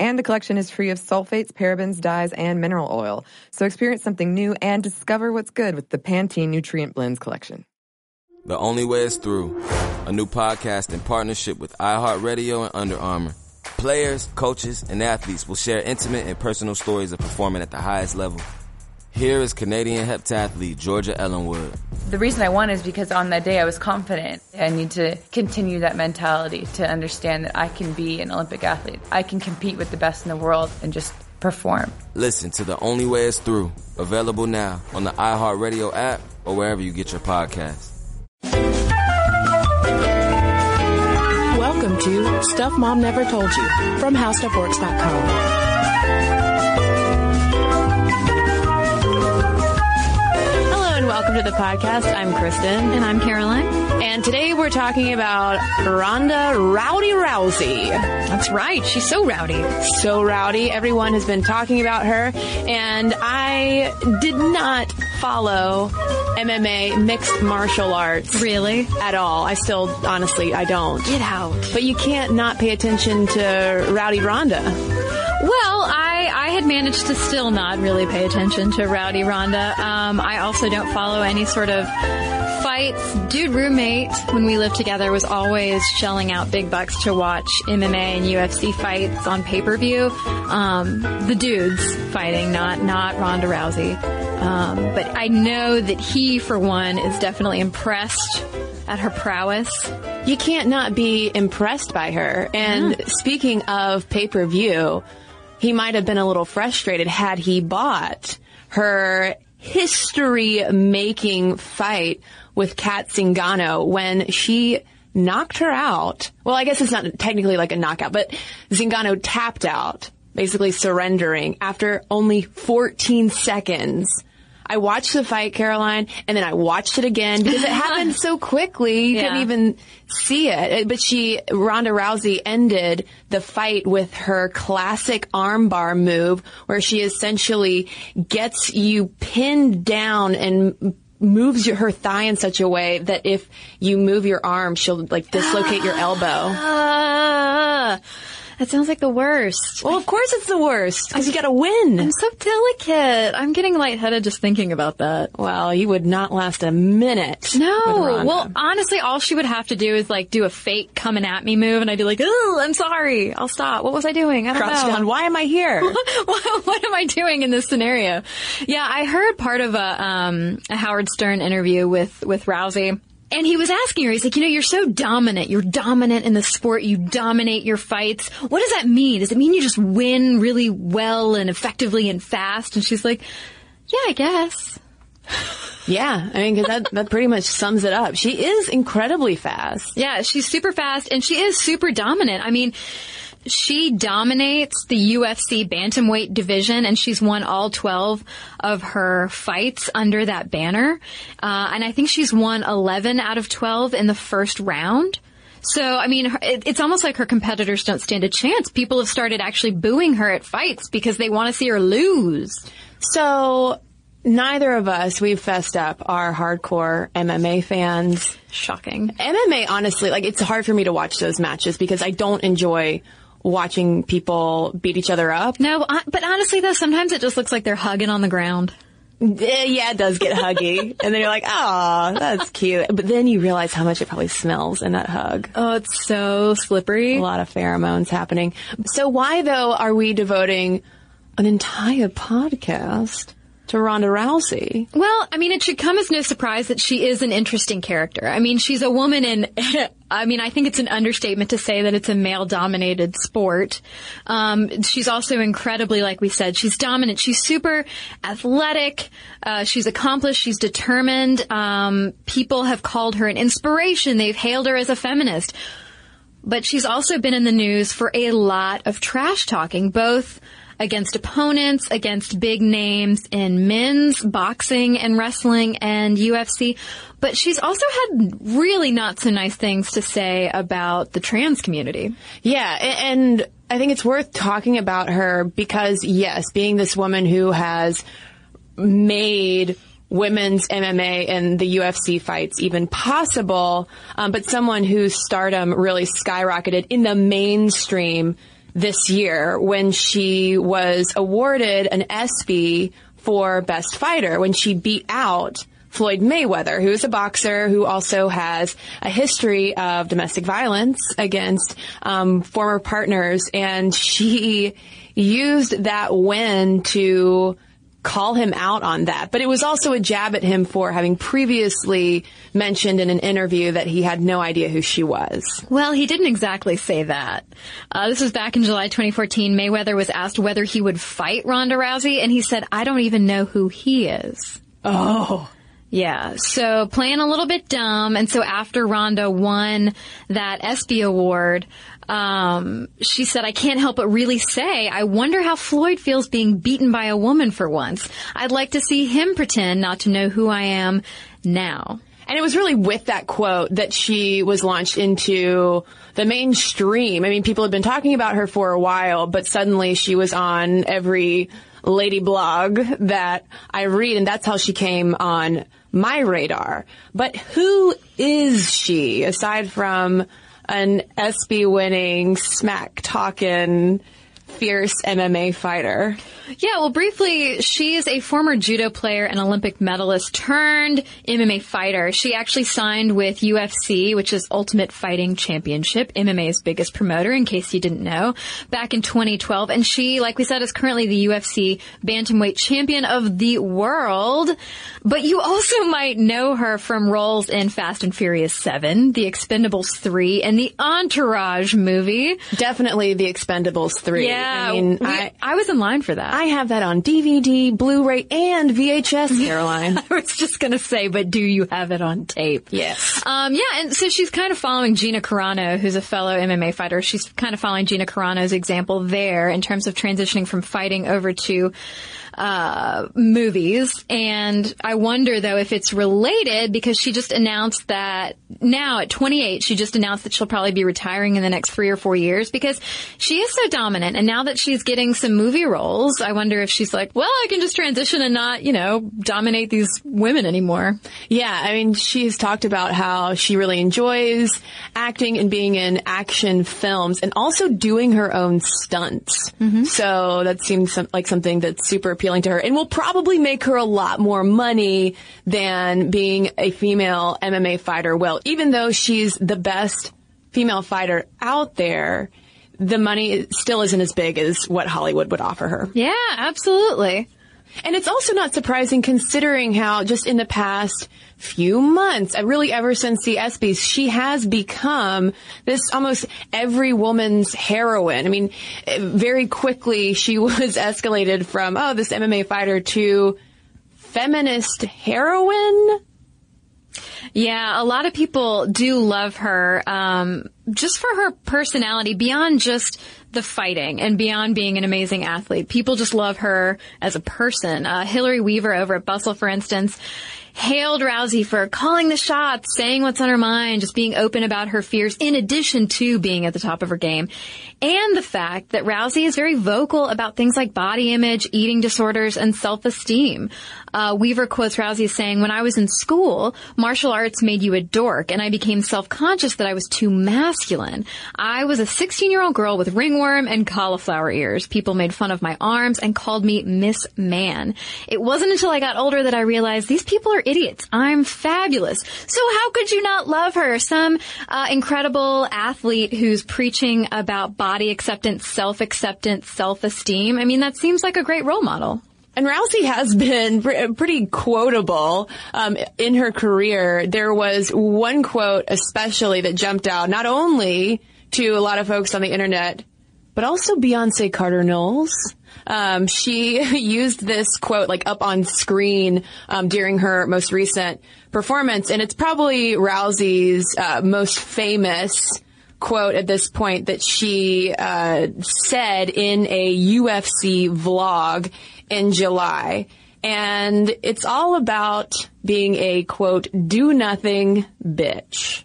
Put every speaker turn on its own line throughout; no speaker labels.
And the collection is free of sulfates, parabens, dyes, and mineral oil. So experience something new and discover what's good with the Pantene Nutrient Blends collection.
The Only Way is Through, a new podcast in partnership with iHeartRadio and Under Armour. Players, coaches, and athletes will share intimate and personal stories of performing at the highest level. Here is Canadian heptathlete Georgia Ellenwood.
The reason I won is because on that day I was confident. I need to continue that mentality to understand that I can be an Olympic athlete. I can compete with the best in the world and just perform.
Listen to The Only Way is Through, available now on the iHeartRadio app or wherever you get your podcasts.
Welcome to Stuff Mom Never Told You from HowStuffWorks.com.
welcome to the podcast. I'm Cristen.
And I'm Caroline.
And today we're talking about Ronda Rowdy Rousey.
That's right. She's so rowdy.
So rowdy. Everyone has been talking about her. And I did not follow MMA mixed martial arts.
Really?
At all. I still, honestly, I don't.
Get out.
But you can't not pay attention to Rowdy Ronda.
Well, I, I had managed to still not really pay attention to Rowdy Ronda. Um, I also don't follow any sort of fights. Dude roommate, when we lived together, was always shelling out big bucks to watch MMA and UFC fights on pay-per-view. Um, the dudes fighting, not, not Ronda Rousey. Um, but I know that he, for one, is definitely impressed at her prowess.
You can't not be impressed by her. And
Yeah.
speaking of pay-per-view, he might have been a little frustrated had he bought her history making fight with Cat Zingano when she knocked her out. Well, I guess it's not technically like a knockout, but Zingano tapped out, basically surrendering after only 14 seconds. I watched the fight, Caroline, and then I watched it again because it happened so quickly. You couldn't even see it. But she, Ronda Rousey ended the fight with her classic armbar move where she essentially gets you pinned down and moves your, her thigh in such a way that if you move your arm, she'll like dislocate your elbow.
Ah. That sounds like the worst.
Well, of course it's the worst because you got to win.
I'm so delicate. I'm getting lightheaded just thinking about that.
Well, you would not last a minute.
No. Well, honestly, all she would have to do is like do a fake coming at me move, and I'd be like, "Oh, I'm sorry. I'll stop. What was I doing? I don't
crouch
know.
down. Why am I here?
what, what am I doing in this scenario? Yeah, I heard part of a, um, a Howard Stern interview with, with Rousey. And he was asking her, he's like, you know, you're so dominant. You're dominant in the sport. You dominate your fights. What does that mean? Does it mean you just win really well and effectively and fast? And she's like, yeah, I guess.
yeah, I mean, 'cause that that pretty much sums it up. She is incredibly fast.
Yeah, she's super fast and she is super dominant. I mean, she dominates the UFC bantamweight division and she's won all 12 of her fights under that banner. Uh, and I think she's won 11 out of 12 in the first round. So, I mean, it's almost like her competitors don't stand a chance. People have started actually booing her at fights because they want to see her lose.
So neither of us, we've fessed up, are hardcore MMA fans.
Shocking.
MMA, honestly, like it's hard for me to watch those matches because I don't enjoy watching people beat each other up.
No, but honestly though, sometimes it just looks like they're hugging on the ground.
Eh, Yeah, it does get huggy. and then you're like, oh, that's cute. But then you realize how much it probably smells in that hug.
Oh, it's so slippery.
A lot of pheromones happening. So why though are we devoting an entire podcast to Ronda Rousey?
Well, I mean, it should come as no surprise that she is an interesting character. I mean, she's a woman and, I mean, I think it's an understatement to say that it's a male dominated sport. Um, she's also incredibly, like we said, she's dominant. She's super athletic. Uh, she's accomplished. She's determined. Um, people have called her an inspiration. They've hailed her as a feminist. But she's also been in the news for a lot of trash talking, both against opponents, against big names in men's boxing and wrestling and UFC. But she's also had really not so nice things to say about the trans community.
Yeah, and I think it's worth talking about her because yes, being this woman who has made women's MMA and the UFC fights even possible, um, but someone whose stardom really skyrocketed in the mainstream this year when she was awarded an ESPY for Best Fighter when she beat out Floyd Mayweather, who is a boxer who also has a history of domestic violence against um, former partners, and she used that win to call him out on that. But it was also a jab at him for having previously mentioned in an interview that he had no idea who she was.
Well, he didn't exactly say that. Uh, this was back in July 2014. Mayweather was asked whether he would fight Ronda Rousey, and he said, I don't even know who he is.
Oh.
Yeah, so playing a little bit dumb, and so after Ronda won that ESPY award, um, she said, I can't help but really say, I wonder how Floyd feels being beaten by a woman for once. I'd like to see him pretend not to know who I am now.
And it was really with that quote that she was launched into the mainstream. I mean, people had been talking about her for a while, but suddenly she was on every lady blog that I read, and that's how she came on my radar. But who is she aside from an ESPY winning, smack talking, fierce MMA fighter?
Yeah, well, briefly, she is a former judo player and Olympic medalist turned MMA fighter. She actually signed with UFC, which is Ultimate Fighting Championship, MMA's biggest promoter, in case you didn't know, back in 2012. And she, like we said, is currently the UFC bantamweight champion of the world. But you also might know her from roles in Fast and Furious 7, The Expendables 3, and the Entourage movie.
Definitely the Expendables 3.
Yeah,
I mean,
we-
I,
I was in line for that.
I have that on DVD, Blu-ray, and VHS, Caroline.
I was just gonna say, but do you have it on tape?
yes.
Um, yeah, and so she's kind of following Gina Carano, who's a fellow MMA fighter. She's kind of following Gina Carano's example there in terms of transitioning from fighting over to uh, movies. And I wonder though if it's related because she just announced that now at 28, she just announced that she'll probably be retiring in the next three or four years because she is so dominant. And now that she's getting some movie roles, I wonder if she's like, well, I can just transition and not, you know, dominate these women anymore.
Yeah, I mean, she's talked about how she really enjoys acting and being in action films and also doing her own stunts. So that seems like something that's super appealing to her and will probably make her a lot more money than being a female MMA fighter will. Even though she's the best female fighter out there, the money still isn't as big as what Hollywood would offer her.
Yeah, absolutely.
And it's also not surprising considering how just in the past few months, uh, really ever since the ESPYs, she has become this almost every woman's heroine. I mean, eh, very quickly she was escalated from, oh, this MMA fighter to feminist heroine.
Yeah, a lot of people do love her, um, just for her personality beyond just the fighting and beyond being an amazing athlete. People just love her as a person. Uh, Hillary Weaver over at Bustle, for instance, hailed Rousey for calling the shots, saying what's on her mind, just being open about her fears, in addition to being at the top of her game. And the fact that Rousey is very vocal about things like body image, eating disorders, and self-esteem. Uh, Weaver quotes Rousey saying, when I was in school, martial arts made you a dork, and I became self-conscious that I was too masculine. I was a 16-year-old girl with ringworm and cauliflower ears. People made fun of my arms and called me Miss Man. It wasn't until I got older that I realized these people are idiots. I'm fabulous. So how could you not love her? Some uh, incredible athlete who's preaching about body acceptance, self-acceptance, self-esteem. I mean, that seems like a great role model.
And Rousey has been pr- pretty quotable um, in her career. There was one quote especially that jumped out, not only to a lot of folks on the internet, but also Beyonce Carter Knowles. Um, she used this quote like up on screen um, during her most recent performance, and it's probably Rousey's uh, most famous quote at this point that she uh, said in a UFC vlog in July. And it's all about being a quote, do nothing bitch.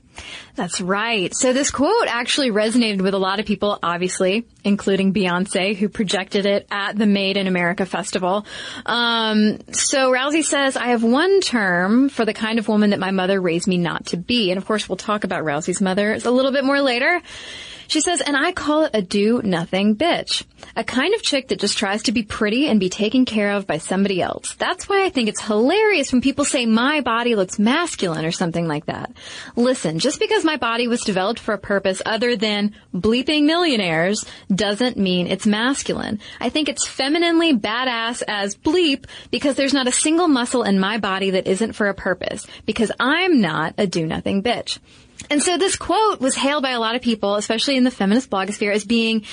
That's right. So this quote actually resonated with a lot of people, obviously, including Beyonce, who projected it at the Made in America festival. Um, so Rousey says, I have one term for the kind of woman that my mother raised me not to be. And of course, we'll talk about Rousey's mother a little bit more later. She says, and I call it a do nothing bitch. A kind of chick that just tries to be pretty and be taken care of by somebody else. That's why I think it's hilarious when people say my body looks masculine or something like that. Listen, just because my body was developed for a purpose other than bleeping millionaires doesn't mean it's masculine. I think it's femininely badass as bleep because there's not a single muscle in my body that isn't for a purpose because I'm not a do nothing bitch. And so this quote was hailed by a lot of people, especially in the feminist blogosphere, as being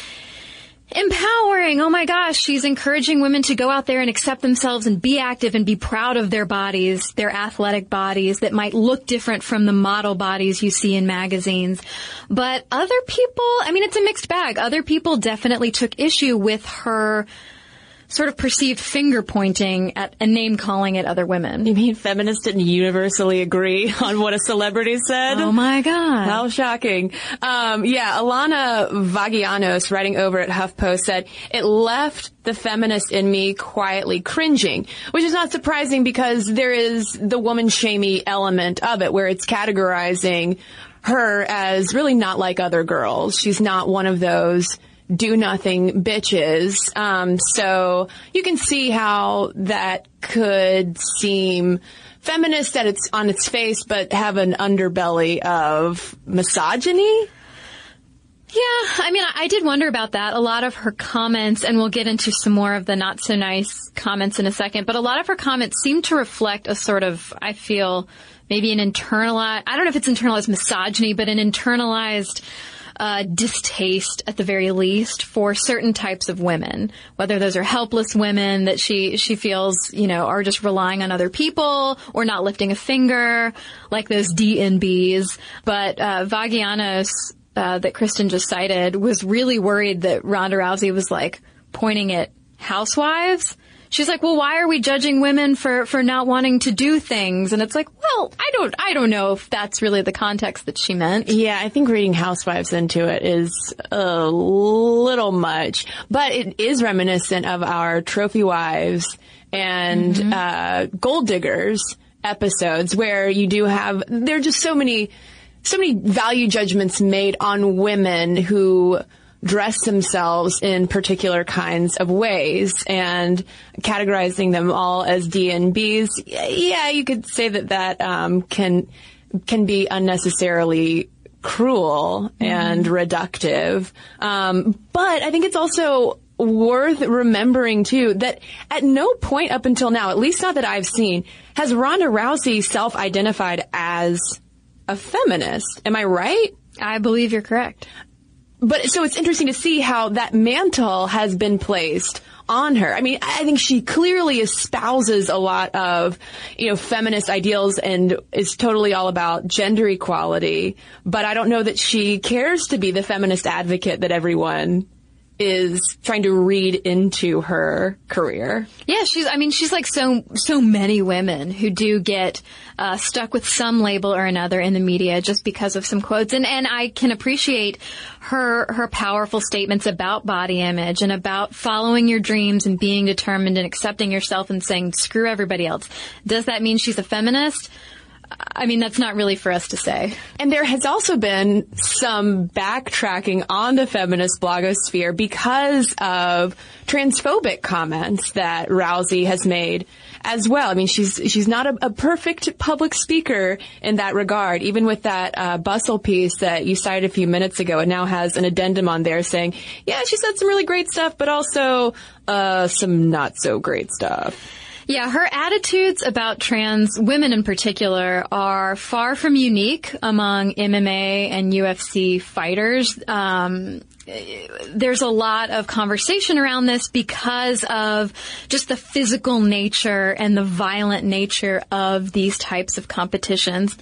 empowering. Oh my gosh, she's encouraging women to go out there and accept themselves and be active and be proud of their bodies, their athletic bodies that might look different from the model bodies you see in magazines. But other people, I mean, it's a mixed bag. Other people definitely took issue with her sort of perceived finger pointing at and name calling at other women.
You mean feminists didn't universally agree on what a celebrity said?
Oh my god.
How shocking. Um, yeah, Alana Vagianos, writing over at HuffPost, said, it left the feminist in me quietly cringing, which is not surprising because there is the woman shamey element of it where it's categorizing her as really not like other girls. She's not one of those do nothing bitches. Um, so you can see how that could seem feminist at its on its face, but have an underbelly of misogyny.
Yeah, I mean, I did wonder about that. A lot of her comments, and we'll get into some more of the not so nice comments in a second, but a lot of her comments seem to reflect a sort of, I feel, maybe an internalized, I don't know if it's internalized misogyny, but an internalized uh, distaste at the very least for certain types of women, whether those are helpless women that she she feels you know are just relying on other people or not lifting a finger, like those DNBs. But uh, Vagianos uh, that Cristen just cited was really worried that Ronda Rousey was like pointing at housewives she's like, well, why are we judging women for, for not wanting to do things? And it's like, well, I don't, I don't know if that's really the context that she meant.
Yeah, I think reading Housewives into it is a little much, but it is reminiscent of our trophy wives and, mm-hmm. uh, gold diggers episodes where you do have, there are just so many, so many value judgments made on women who, dress themselves in particular kinds of ways and categorizing them all as D and Bs. Yeah, you could say that that um, can can be unnecessarily cruel mm-hmm. and reductive. Um, but I think it's also worth remembering too that at no point up until now, at least not that I've seen, has Ronda Rousey self-identified as a feminist. Am I right?
I believe you're correct
but so it's interesting to see how that mantle has been placed on her. I mean, I think she clearly espouses a lot of, you know, feminist ideals and is totally all about gender equality, but I don't know that she cares to be the feminist advocate that everyone is trying to read into her career.
Yeah, she's. I mean, she's like so so many women who do get uh, stuck with some label or another in the media just because of some quotes, and and I can appreciate her her powerful statements about body image and about following your dreams and being determined and accepting yourself and saying screw everybody else. Does that mean she's a feminist? I mean, that's not really for us to say.
And there has also been some backtracking on the feminist blogosphere because of transphobic comments that Rousey has made as well. I mean, she's she's not a, a perfect public speaker in that regard. Even with that uh, bustle piece that you cited a few minutes ago, it now has an addendum on there saying, "Yeah, she said some really great stuff, but also uh, some not so great stuff."
Yeah, her attitudes about trans women in particular are far from unique among MMA and UFC fighters. Um, there's a lot of conversation around this because of just the physical nature and the violent nature of these types of competitions.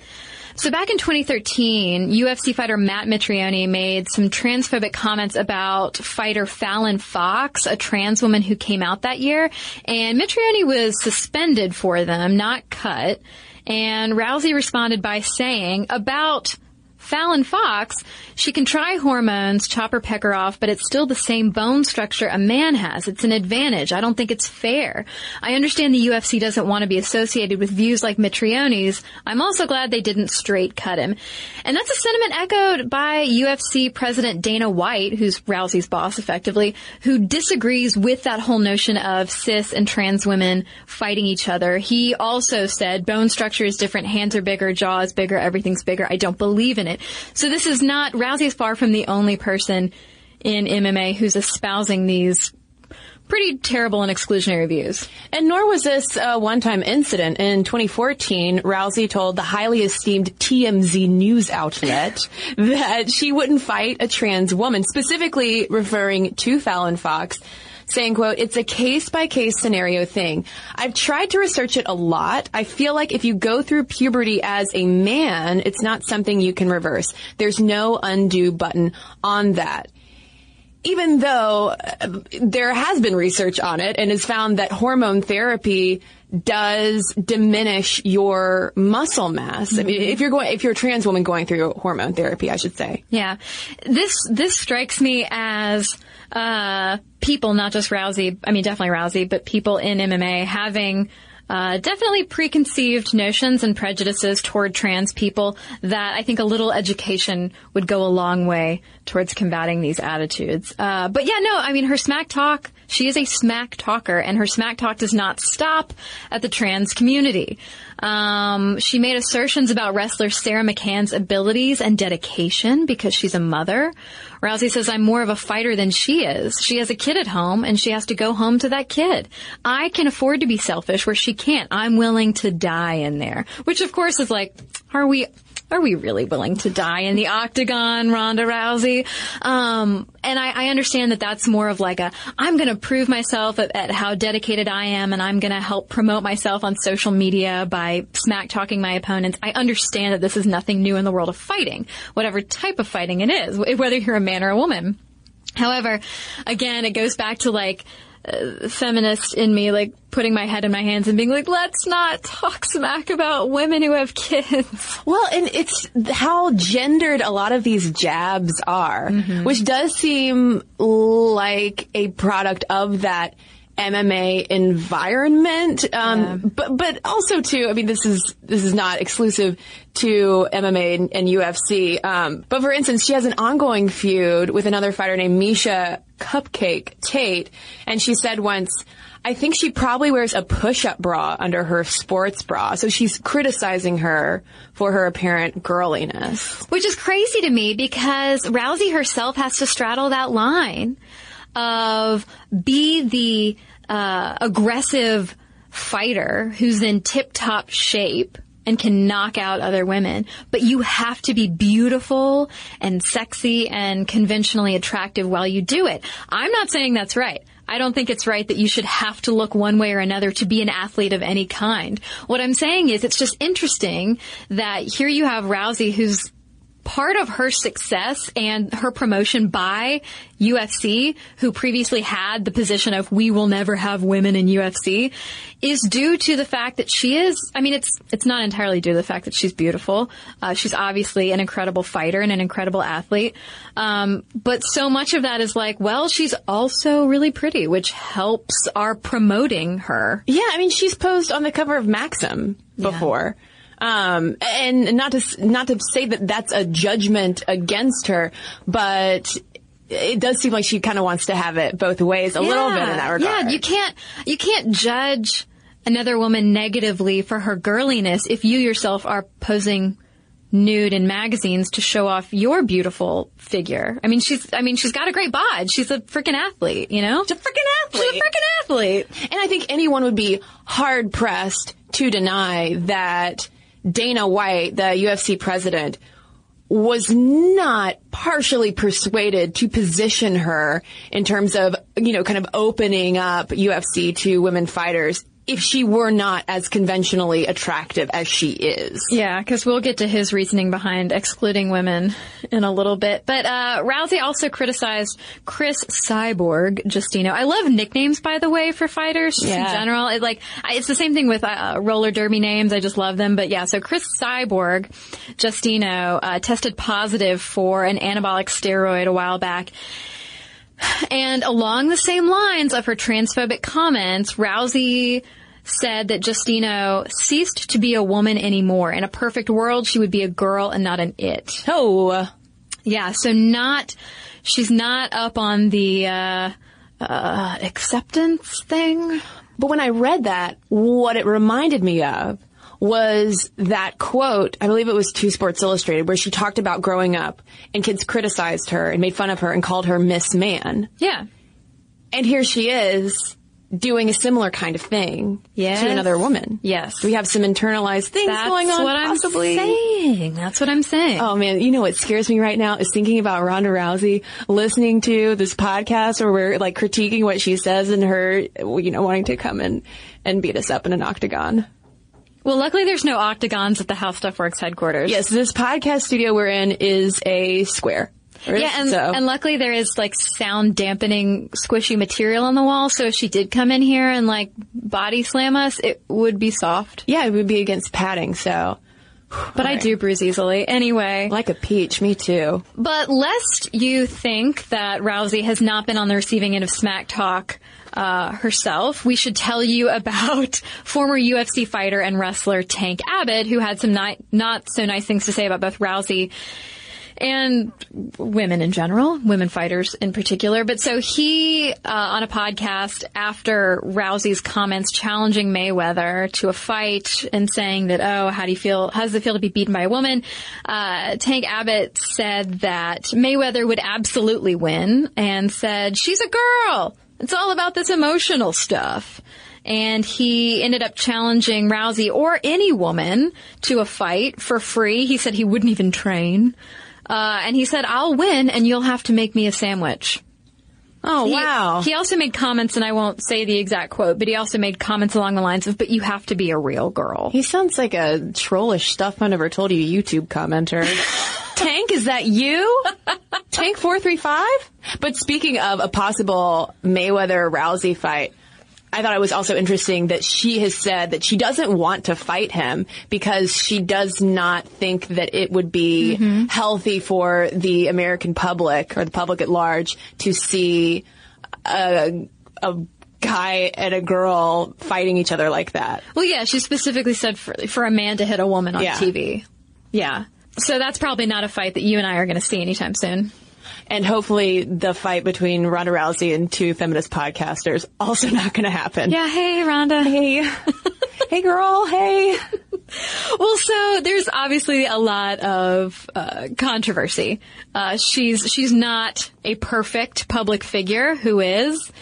So back in 2013, UFC fighter Matt Mitrione made some transphobic comments about fighter Fallon Fox, a trans woman who came out that year, and Mitrione was suspended for them, not cut. And Rousey responded by saying about Fallon Fox, she can try hormones, chop her pecker off, but it's still the same bone structure a man has. It's an advantage. I don't think it's fair. I understand the UFC doesn't want to be associated with views like Mitrione's. I'm also glad they didn't straight cut him. And that's a sentiment echoed by UFC President Dana White, who's Rousey's boss effectively, who disagrees with that whole notion of cis and trans women fighting each other. He also said bone structure is different, hands are bigger, jaw is bigger, everything's bigger. I don't believe in it. So this is not, Rousey is far from the only person in MMA who's espousing these pretty terrible and exclusionary views.
And nor was this a one-time incident. In 2014, Rousey told the highly esteemed TMZ news outlet that she wouldn't fight a trans woman, specifically referring to Fallon Fox saying, quote, it's a case by case scenario thing. I've tried to research it a lot. I feel like if you go through puberty as a man, it's not something you can reverse. There's no undo button on that even though uh, there has been research on it and has found that hormone therapy does diminish your muscle mass. I mean, if you're going, if you're a trans woman going through hormone therapy, I should say.
Yeah. This, this strikes me as, uh, people, not just Rousey, I mean, definitely Rousey, but people in MMA having, uh, definitely preconceived notions and prejudices toward trans people that I think a little education would go a long way towards combating these attitudes. Uh, but yeah, no, I mean, her smack talk, she is a smack talker and her smack talk does not stop at the trans community. Um, she made assertions about wrestler Sara McMann's abilities and dedication because she's a mother. Rousey says, I'm more of a fighter than she is. She has a kid at home and she has to go home to that kid. I can afford to be selfish where she can't. I'm willing to die in there. Which of course is like, are we, are we really willing to die in the octagon, Ronda Rousey? Um, and I, I, understand that that's more of like a, I'm going to prove myself at, at, how dedicated I am, and I'm going to help promote myself on social media by smack talking my opponents. I understand that this is nothing new in the world of fighting, whatever type of fighting it is, whether you're a man or a woman. However, again, it goes back to like, uh, feminist in me, like putting my head in my hands and being like, let's not talk smack about women who have kids.
Well, and it's how gendered a lot of these jabs are, mm-hmm. which does seem like a product of that MMA environment. Um, yeah. but, but also too, I mean, this is, this is not exclusive to MMA and, and UFC. Um, but for instance, she has an ongoing feud with another fighter named Miesha Cupcake Tate. And she said once, I think she probably wears a push-up bra under her sports bra. So she's criticizing her for her apparent girliness.
Which is crazy to me because Rousey herself has to straddle that line of be the uh, aggressive fighter who's in tip-top shape and can knock out other women, but you have to be beautiful and sexy and conventionally attractive while you do it. I'm not saying that's right. I don't think it's right that you should have to look one way or another to be an athlete of any kind. What I'm saying is it's just interesting that here you have Rousey who's part of her success and her promotion by UFC, who previously had the position of we will never have women in UFC, is due to the fact that she is, I mean, it's, it's not entirely due to the fact that she's beautiful. Uh, she's obviously an incredible fighter and an incredible athlete. Um, but so much of that is like, well, she's also really pretty, which helps our promoting her.
Yeah, I mean, she's posed on the cover of Maxim before. Yeah. Um, and not to not to say that that's a judgment against her, but it does seem like she kind of wants to have it both ways a yeah. little bit in that regard.
Yeah, you can't you can't judge another woman negatively for her girliness if you yourself are posing nude in magazines to show off your beautiful figure. I mean, she's, I mean, she's got a great bod. She's a freaking athlete, you know?
She's a freaking athlete.
She's a freaking athlete.
And I think anyone would be hard pressed to deny that Dana White, the UFC president, was not partially persuaded to position her in terms of, you know, kind of opening up UFC to women fighters if she were not as conventionally attractive as she is.
Yeah, because we'll get to his reasoning behind excluding women in a little bit. But uh, Rousey also criticized Cris Cyborg Justino. I love nicknames, by the way, for fighters just in general. It, like I- it's the same thing with uh, roller derby names. I just love them. But yeah, so Cris Cyborg Justino uh, tested positive for an anabolic steroid a while back. And along the same lines of her transphobic comments, Rousey said that Justino ceased to be a woman anymore. In a perfect world, she would be a girl and not an it.
Oh,
Yeah, so not, she's not up on the, uh, uh, acceptance thing.
But when I read that, what it reminded me of was that quote, I believe it was to Sports Illustrated, where she talked about growing up and kids criticized her and made fun of her and called her Miss Man.
Yeah.
And here she is doing a similar kind of thing
Yes.
to another woman.
Yes.
We have some internalized things
That's
going on That's
what I'm saying. That's what I'm saying.
Oh man, you know what scares me right now is thinking about Ronda Rousey listening to this podcast where we're like critiquing what she says and her, you know, wanting to come and, and beat us up in an octagon.
Well, luckily there's no octagons at the How Stuff Works headquarters.
Yes, this podcast studio we're in is a square.
Yeah, and,
so,
and luckily there is like sound dampening squishy material on the wall, so if she did come in here and like body slam us, it would be soft.
yeah, it would be against padding, so
But I do bruise easily. Anyway.
like a peach, me too.
But lest you think that Rousey has not been on the receiving end of smack talk uh, herself, we should tell you about former UFC fighter and wrestler Tank Abbott, who had some ni- not so nice things to say about both Rousey and women in general, women fighters in particular. But so he, uh, on a podcast after Rousey's comments challenging Mayweather to a fight and saying that, oh, how do you feel, how does it feel to be beaten by a woman? Uh, Tank Abbott said that Mayweather would absolutely win and said, she's a girl. It's all about this emotional stuff. And he ended up challenging Rousey or any woman to a fight for free. He said he wouldn't even train. Uh, and he said, I'll win and you'll have to make me a sandwich.
Oh
He-
wow.
He also made comments, and I won't say the exact quote, but he also made comments along the lines of, but you have to be a real girl.
He sounds like a trollish stuff I never told you YouTube commenter. Tank, is that you? Tank four three five. But speaking of a possible Mayweather Rousey fight, I thought it was also interesting that she has said that she doesn't want to fight him because she does not think that it would be mm-hmm. healthy for the American public or the public at large to see a, a guy and a girl fighting each other like that.
Well, yeah, she specifically said for, for a man to hit a woman on
Yeah.
TV. Yeah. So that's probably not a fight that you and I are going to see anytime soon.
And hopefully the fight between Ronda Rousey and two feminist podcasters also not going to happen.
Yeah, hey, Ronda.
Hey, hey girl, hey.
Well, so there's obviously a lot of uh, controversy. Uh, she's she's not a perfect public figure. Who is?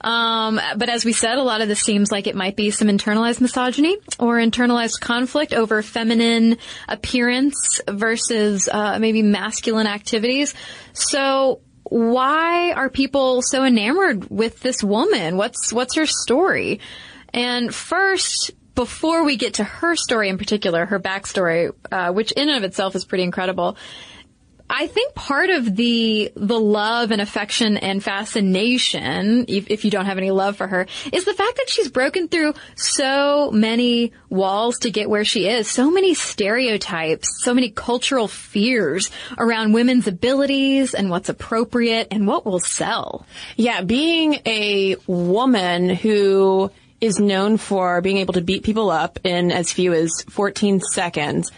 Um, but as we said, a lot of this seems like it might be some internalized misogyny or internalized conflict over feminine appearance versus uh, maybe masculine activities. So why are people so enamored with this woman? What's what's her story? And first, before we get to her story in particular, her backstory, uh, which in and of itself is pretty incredible, I think part of the the love and affection and fascination, if, if you don't have any love for her, is the fact that she's broken through so many walls to get where she is, so many stereotypes, so many cultural fears around women's abilities and what's appropriate and what will sell.
Yeah, being a woman who is known for being able to beat people up in as few as 14 seconds,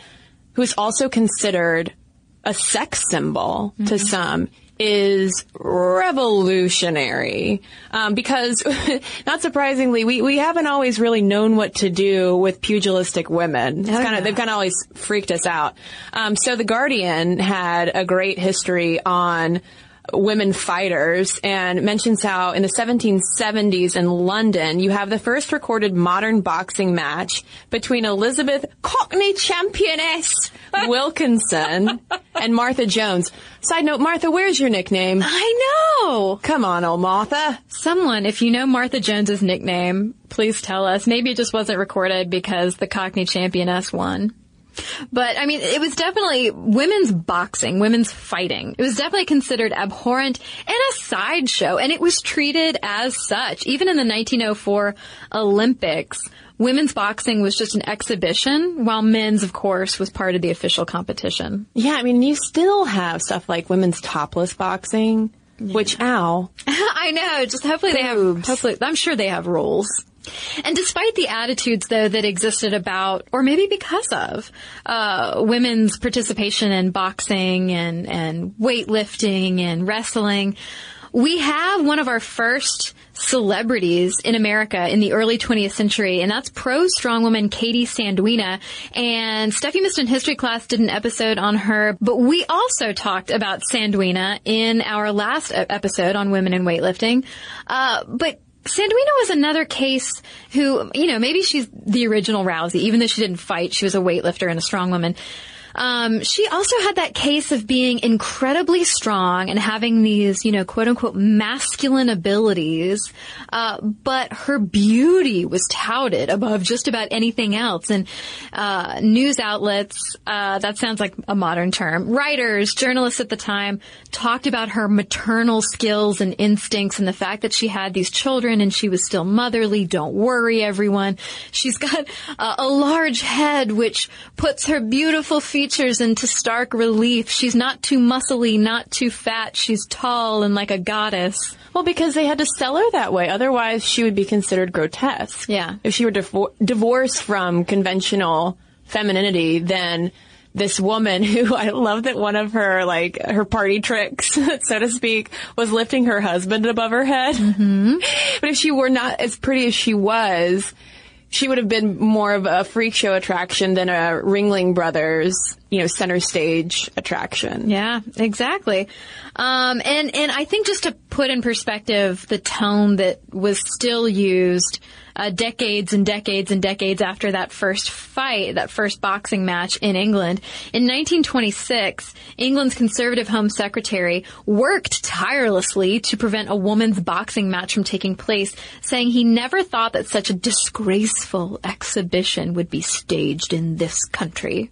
who is also considered a sex symbol to some, is revolutionary. Um, because, not surprisingly, we, we haven't always really known what to do with pugilistic women. It's kind of, they've kind of always freaked us out. Um, so The Guardian had a great history on women fighters and mentions how in the 1770s in London, you have the first recorded modern boxing match between Elizabeth Cockney championess Wilkinson and Martha Jones. Side note, Martha, where's your nickname?
I know.
Come on, old Martha.
Someone, if you know Martha Jones's nickname, please tell us. Maybe it just wasn't recorded because the Cockney Championess won. But I mean, it was definitely women's boxing, women's fighting. It was definitely considered abhorrent and a sideshow, and it was treated as such. Even in the 1904 Olympics, women's boxing was just an exhibition, while men's, of course, was part of the official competition.
Yeah, I mean, you still have stuff like women's topless boxing, which, ow.
I know. Just hopefully they have.
Boobs.
Hopefully, I'm sure they have rules. And despite the attitudes, though, that existed about, or maybe because of, uh, women's participation in boxing and and weightlifting and wrestling, we have one of our first celebrities in America in the early 20th century, and that's pro strongwoman Katie Sandwina. And Stuff You Missed in History Class did an episode on her, but we also talked about Sandwina in our last episode on women in weightlifting. Uh, but Sandwina was another case who, you know, maybe she's the original Rousey, even though she didn't fight, she was a weightlifter and a strong woman. Um, she also had that case of being incredibly strong and having these, you know, quote unquote masculine abilities, uh, but her beauty was touted above just about anything else. And uh, news outlets, uh, that sounds like a modern term, writers, journalists at the time talked about her maternal skills and instincts and the fact that she had these children and she was still motherly. Don't worry, everyone. She's got a large head, which puts her beautiful features into stark relief. She's not too muscly, not too fat. She's tall and like a goddess.
Well, because they had to sell her that way. Otherwise, she would be considered grotesque.
Yeah.
If she were divor- divorced from conventional femininity, then this woman who I love that one of her, like, her party tricks, so to speak, was lifting her husband above her head. Mm-hmm. But if she were not as pretty as she was, she would have been more of a freak show attraction than a Ringling Brothers, you know, center stage attraction.
Yeah, exactly. Um, and and I think just to put in perspective the tone that was still used uh, decades and decades and decades after that first fight, that first boxing match in England in 1926, England's Conservative Home Secretary worked tirelessly to prevent a woman's boxing match from taking place, saying he never thought that such a disgraceful exhibition would be staged in this country.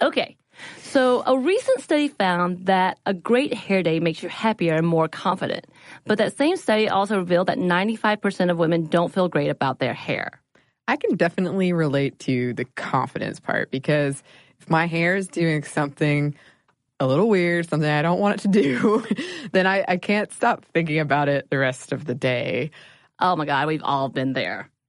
Okay. So, a recent study found that a great hair day makes you happier and more confident. But that same study also revealed that 95% of women don't feel great about their hair.
I can definitely relate to the confidence part because if my hair is doing something a little weird, something I don't want it to do, then I, I can't stop thinking about it the rest of the day.
Oh my God, we've all been there.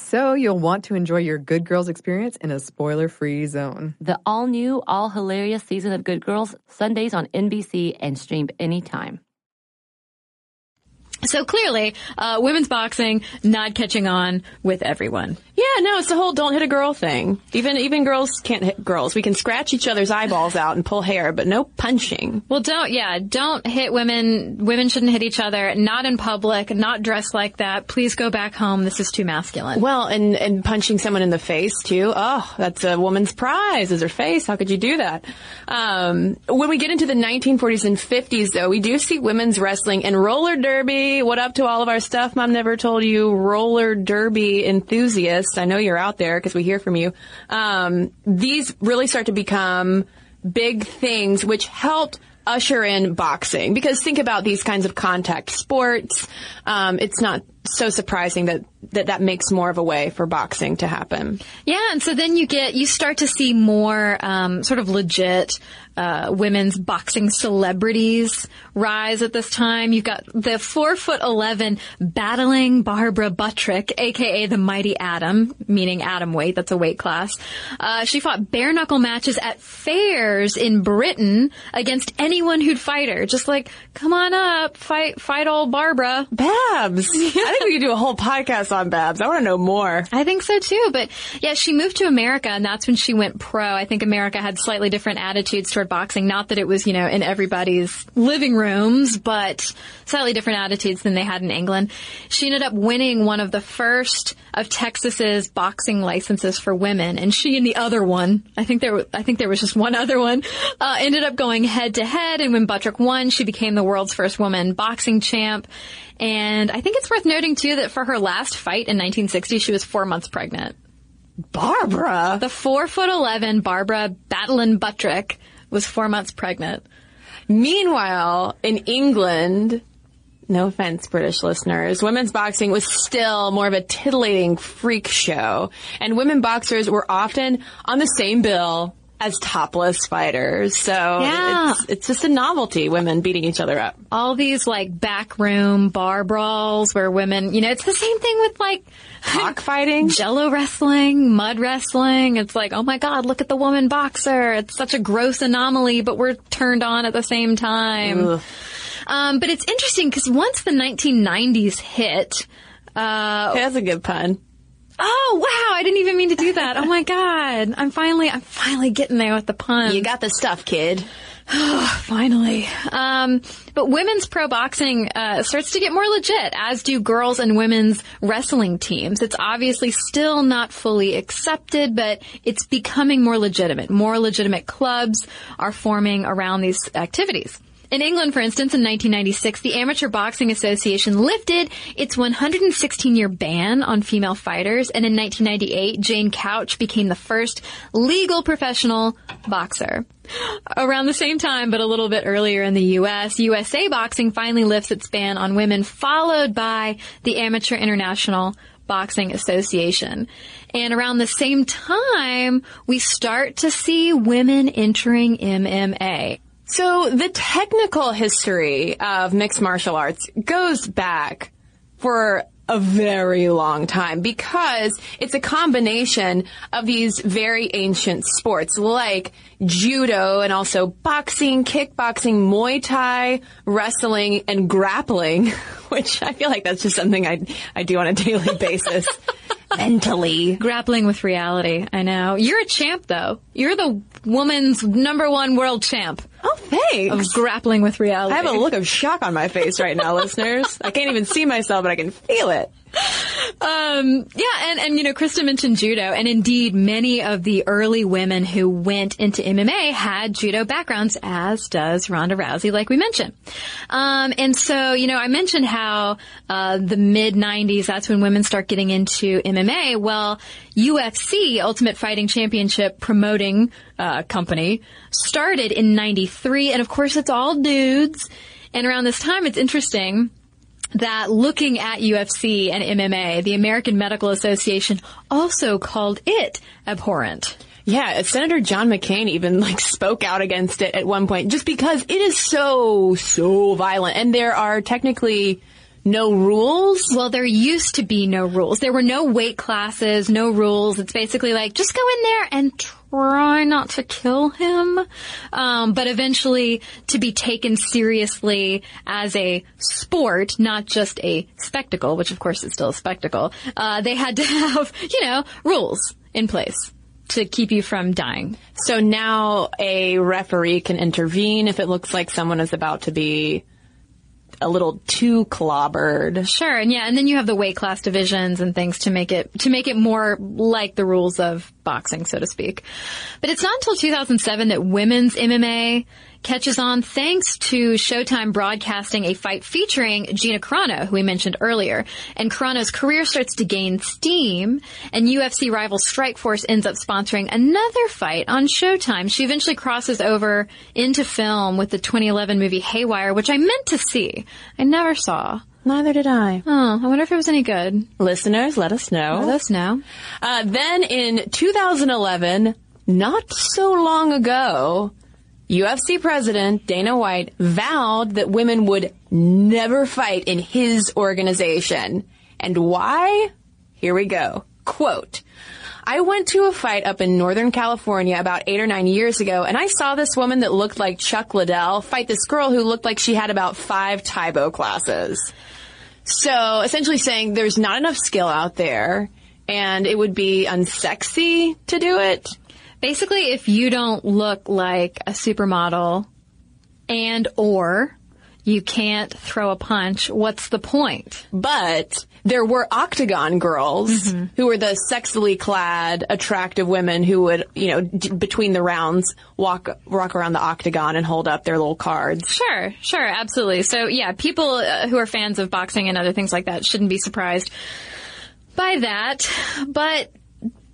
So, you'll want to enjoy your Good Girls experience in a spoiler free zone.
The all new, all hilarious season of Good Girls, Sundays on NBC and streamed anytime.
So clearly, uh, women's boxing not catching on with everyone.
Yeah, no, it's the whole don't hit a girl thing. Even even girls can't hit girls. We can scratch each other's eyeballs out and pull hair, but no punching.
Well, don't, yeah, don't hit women. Women shouldn't hit each other. Not in public, not dressed like that. Please go back home. This is too masculine.
Well, and and punching someone in the face too. Oh, that's a woman's prize is her face. How could you do that? Um, when we get into the 1940s and 50s, though, we do see women's wrestling and roller derby. What up to all of our stuff? Mom never told you roller derby enthusiasts. I know you're out there because we hear from you. Um, these really start to become big things, which helped usher in boxing. Because think about these kinds of contact sports. Um, it's not so surprising that, that that makes more of a way for boxing to happen.
Yeah, and so then you get you start to see more um, sort of legit uh, women's boxing celebrities rise at this time. You've got the four foot eleven battling Barbara Buttrick, aka the Mighty Atom, meaning atom weight. That's a weight class. Uh, she fought bare knuckle matches at fairs in Britain against anyone who'd fight her. Just like, come on up, fight, fight old Barbara.
Babs. I think we could do a whole podcast on Babs. I want to know more.
I think so too. But yeah, she moved to America and that's when she went pro. I think America had slightly different attitudes toward boxing. Not that it was, you know, in everybody's living rooms, but slightly different attitudes than they had in England. She ended up winning one of the first of Texas's boxing licenses for women. And she and the other one, I think there, I think there was just one other one, uh, ended up going head to head. And when Buttrick won, she became the world's first woman boxing champ. And I think it's worth noting too that for her last fight in 1960, she was four months pregnant.
Barbara.
The four foot eleven Barbara Battling Buttrick was four months pregnant.
Meanwhile, in England, no offense, British listeners, women's boxing was still more of a titillating freak show, and women boxers were often on the same bill as topless fighters. So
Yeah.
it's, it's just a novelty, women beating each other up.
All these like backroom bar brawls where women, you know, it's the same thing with like
Cockfighting?
jello wrestling, mud wrestling. It's like, oh my God, look at the woman boxer. It's such a gross anomaly, but we're turned on at the same time. Um, but it's interesting because once the 1990s hit, uh,
That's a good pun.
Oh wow, I didn't even mean to do that. Oh my God. I'm finally, I'm finally getting there with the pun.
You got the stuff, kid.
Finally. Um, but women's pro boxing uh, starts to get more legit, as do girls and women's wrestling teams. It's obviously still not fully accepted, but it's becoming more legitimate. More legitimate clubs are forming around these activities. In England, for instance, in 1996, the Amateur Boxing Association lifted its 116 year ban on female fighters, and in 1998, Jane Couch became the first legal professional boxer. Around the same time, but a little bit earlier in the U.S., USA Boxing finally lifts its ban on women, followed by the Amateur International Boxing Association. And around the same time, we start to see women entering MMA.
So the technical history of mixed martial arts goes back for a very long time because it's a combination of these very ancient sports like judo and also boxing, kickboxing, Muay Thai, wrestling, and grappling, which I feel like that's just something I, I do on a daily basis. Mentally.
Grappling with reality. I know. You're a champ though. You're the woman's number one world champ
Oh, thanks.
of grappling with reality.
I have a look of shock on my face right now, listeners. I can't even see myself, but I can feel it.
Um, yeah, and, and, you know, Cristen mentioned judo, and indeed, many of the early women who went into MMA had judo backgrounds, as does Ronda Rousey, like we mentioned. Um, and so, you know, I mentioned how, uh, the mid 90s, that's when women start getting into MMA. Well, UFC, Ultimate Fighting Championship promoting, uh, company, started in 93, and of course, it's all dudes. And around this time, it's interesting that looking at UFC and MMA, the American Medical Association also called it abhorrent.
Yeah, Senator John McCain even like spoke out against it at one point just because it is so, so violent and there are technically no rules.
Well, there used to be no rules. There were no weight classes, no rules. It's basically like, just go in there and try not to kill him, um, but eventually to be taken seriously as a sport, not just a spectacle, which of course is still a spectacle. Uh, they had to have, you know, rules in place to keep you from dying.
So now a referee can intervene if it looks like someone is about to be a little too clobbered.
Sure, and yeah, and then you have the weight class divisions and things to make it to make it more like the rules of boxing, so to speak. But it's not until 2007 that women's MMA catches on thanks to Showtime broadcasting a fight featuring Gina Carano, who we mentioned earlier. And Carano's career starts to gain steam, and UFC rival Strikeforce ends up sponsoring another fight on Showtime. She eventually crosses over into film with the 2011 movie Haywire, which I meant to see. I never saw.
Neither did I.
Oh, I wonder if it was any good.
Listeners, let us know.
Let us know.
Uh, then in 2011, not so long ago, UFC president Dana White vowed that women would never fight in his organization. And why? Here we go. Quote, I went to a fight up in Northern California about eight or nine years ago, and I saw this woman that looked like Chuck Liddell fight this girl who looked like she had about five Tae Bo classes. So essentially saying there's not enough skill out there, and it would be unsexy to do it.
Basically, if you don't look like a supermodel and or you can't throw a punch, what's the point?
But there were octagon girls who were the sexily clad, attractive women who would, you know, d- between the rounds walk walk around the octagon and hold up their little cards.
Sure, sure, absolutely. So yeah, people uh, who are fans of boxing and other things like that shouldn't be surprised by that. But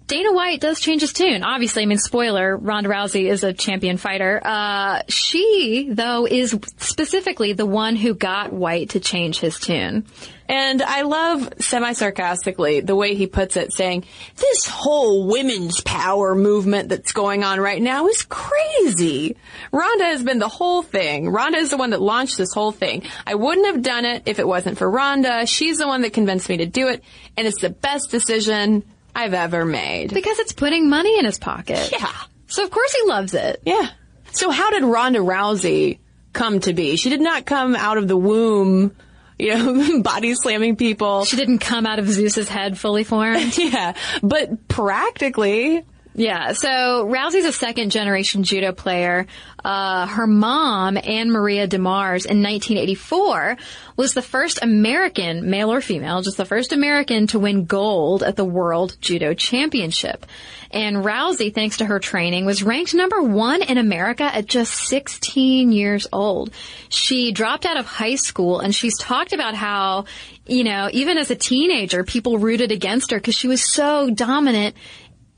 Dana White does change his tune. Obviously, I mean, spoiler, Ronda Rousey is a champion fighter. Uh, she, though, is specifically the one who got White to change his tune.
And I love semi-sarcastically the way he puts it saying, this whole women's power movement that's going on right now is crazy. Ronda has been the whole thing. Ronda is the one that launched this whole thing. I wouldn't have done it if it wasn't for Ronda. She's the one that convinced me to do it. And it's the best decision I've ever made.
Because it's putting money in his pocket.
Yeah.
So of course he loves it.
Yeah. So how did Ronda Rousey come to be? She did not come out of the womb, you know, body slamming people.
She didn't come out of Zeus's head fully formed.
Yeah. But practically,
Yeah, so Rousey's a second generation judo player. Uh, her mom, AnnMaria De Mars, in 1984, was the first American, male or female, just the first American to win gold at the World Judo Championship. And Rousey, thanks to her training, was ranked number one in America at just 16 years old. She dropped out of high school and she's talked about how, you know, even as a teenager, people rooted against her because she was so dominant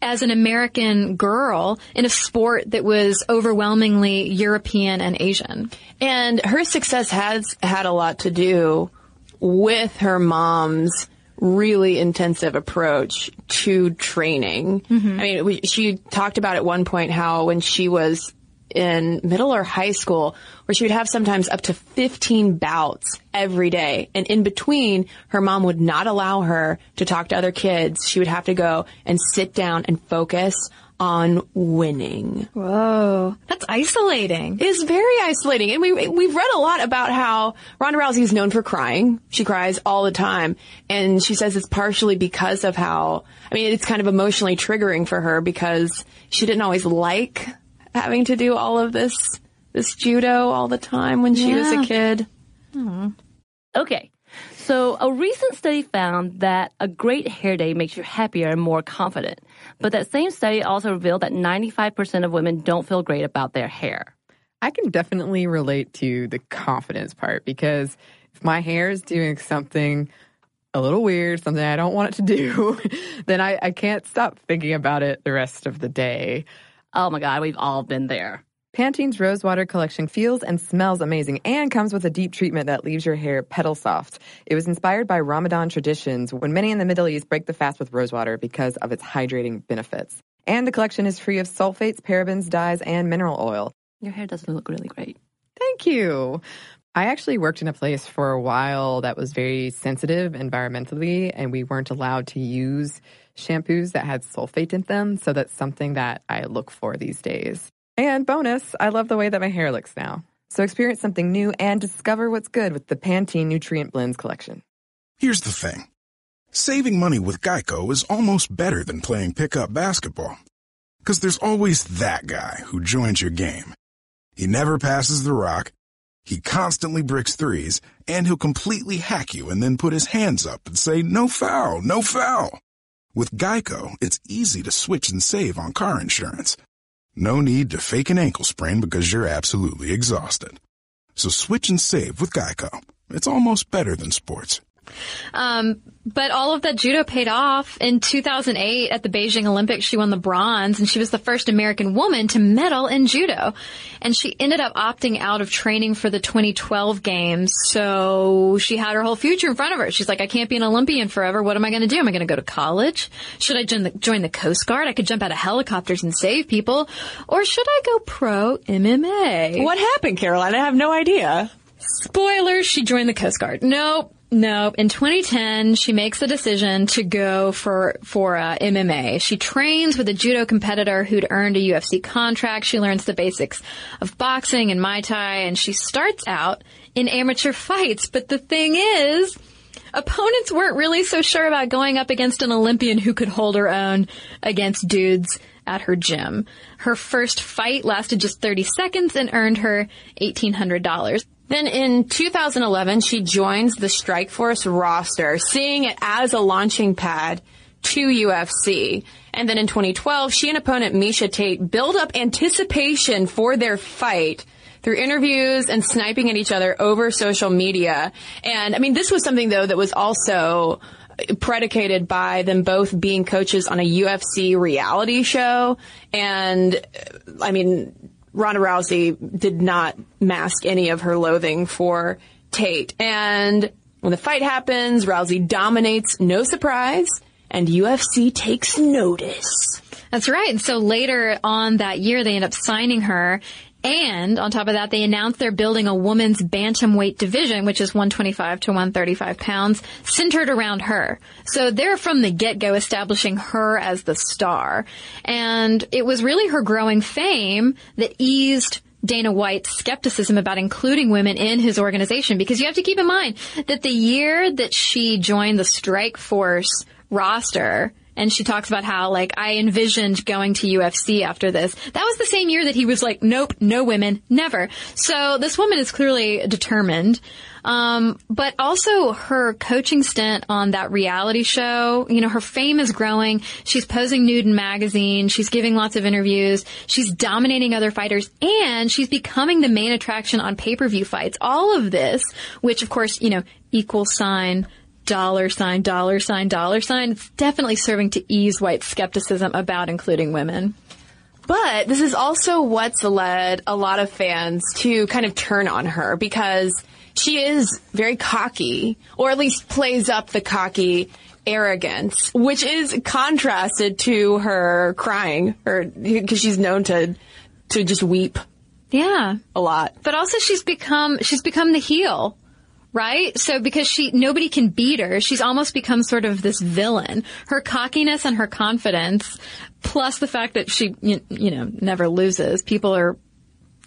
as an American girl in a sport that was overwhelmingly European and Asian.
and her success has had a lot to do with her mom's really intensive approach to training. Mm-hmm. I mean, we, she talked about at one point how when she was in middle or high school, where she would have sometimes up to 15 bouts every day. And in between, her mom would not allow her to talk to other kids. She would have to go and sit down and focus on winning.
Whoa. That's isolating.
It is very isolating. And we, we've read a lot about how Ronda Rousey is known for crying. She cries all the time. And she says it's partially because of how, I mean, it's kind of emotionally triggering for her because she didn't always like having to do all of this, this judo all the time when she was a kid.
Okay. So, a recent study found that a great hair day makes you happier and more confident. But that same study also revealed that 95% of women don't feel great about their hair.
I can definitely relate to the confidence part because if my hair is doing something a little weird, something I don't want it to do, then I, I can't stop thinking about it the rest of the day.
Oh my God, we've all been there.
Pantene's Rosewater collection feels and smells amazing and comes with a deep treatment that leaves your hair petal soft. It was inspired by Ramadan traditions when many in the Middle East break the fast with rosewater because of its hydrating benefits. And the collection is free of sulfates, parabens, dyes, and mineral oil.
Your hair doesn't look really great.
Thank you. I actually worked in a place for a while that was very sensitive environmentally, and we weren't allowed to use shampoos that had sulfate in them. So that's something that I look for these days. And bonus, I love the way that my hair looks now. So experience something new and discover what's good with the Pantene Nutrient Blends collection.
Here's the thing. Saving money with Geico is almost better than playing pickup basketball. Cause there's always that guy who joins your game. He never passes the rock, he constantly bricks threes, and he'll completely hack you and then put his hands up and say, no foul, no foul. With Geico, it's easy to switch and save on car insurance. No need to fake an ankle sprain because you're absolutely exhausted. So switch and save with Geico. It's almost better than sports.
Um, but all of that judo paid off. In 2008 at the Beijing Olympics, she won the bronze and she was the first American woman to medal in judo. And she ended up opting out of training for the 2012 games. So she had her whole future in front of her. She's like, I can't be an Olympian forever. What am I going to do? Am I going to go to college? Should I join the, join the Coast Guard? I could jump out of helicopters and save people. Or should I go pro MMA?
What happened, Caroline? I have no idea.
Spoilers, she joined the Coast Guard. Nope. No, in 2010, she makes the decision to go for for uh, MMA. She trains with a judo competitor who'd earned a UFC contract. She learns the basics of boxing and Muay Thai, and she starts out in amateur fights. But the thing is, opponents weren't really so sure about going up against an Olympian who could hold her own against dudes at her gym. Her first fight lasted just 30 seconds and earned her $1,800.
Then in 2011, she joins the Strikeforce roster, seeing it as a launching pad to UFC. And then in 2012, she and opponent Miesha Tate build up anticipation for their fight through interviews and sniping at each other over social media. And I mean, this was something though that was also predicated by them both being coaches on a UFC reality show. And I mean, Ronda Rousey did not mask any of her loathing for Tate. And when the fight happens, Rousey dominates, no surprise, and UFC takes notice.
That's right. And so later on that year, they end up signing her. And on top of that, they announced they're building a woman's bantamweight division, which is 125 to 135 pounds, centered around her. So they're from the get-go establishing her as the star. And it was really her growing fame that eased Dana White's skepticism about including women in his organization because you have to keep in mind that the year that she joined the Strikeforce roster, and she talks about how like I envisioned going to UFC after this. That was the same year that he was like, nope, no women, never. So this woman is clearly determined. Um, but also her coaching stint on that reality show, you know, her fame is growing. She's posing nude in magazines. She's giving lots of interviews. She's dominating other fighters and she's becoming the main attraction on pay-per-view fights. All of this, which of course, you know, equal sign dollar sign, dollar sign, dollar sign. It's definitely serving to ease white skepticism about including women.
But this is also what's led a lot of fans to kind of turn on her because she is very cocky, or at least plays up the cocky arrogance, which is contrasted to her crying, or because she's known to to just weep
Yeah.
a lot.
But also she's become, she's become the heel. Right? So because she, nobody can beat her, she's almost become sort of this villain. Her cockiness and her confidence, plus the fact that she, you, you know, never loses. People are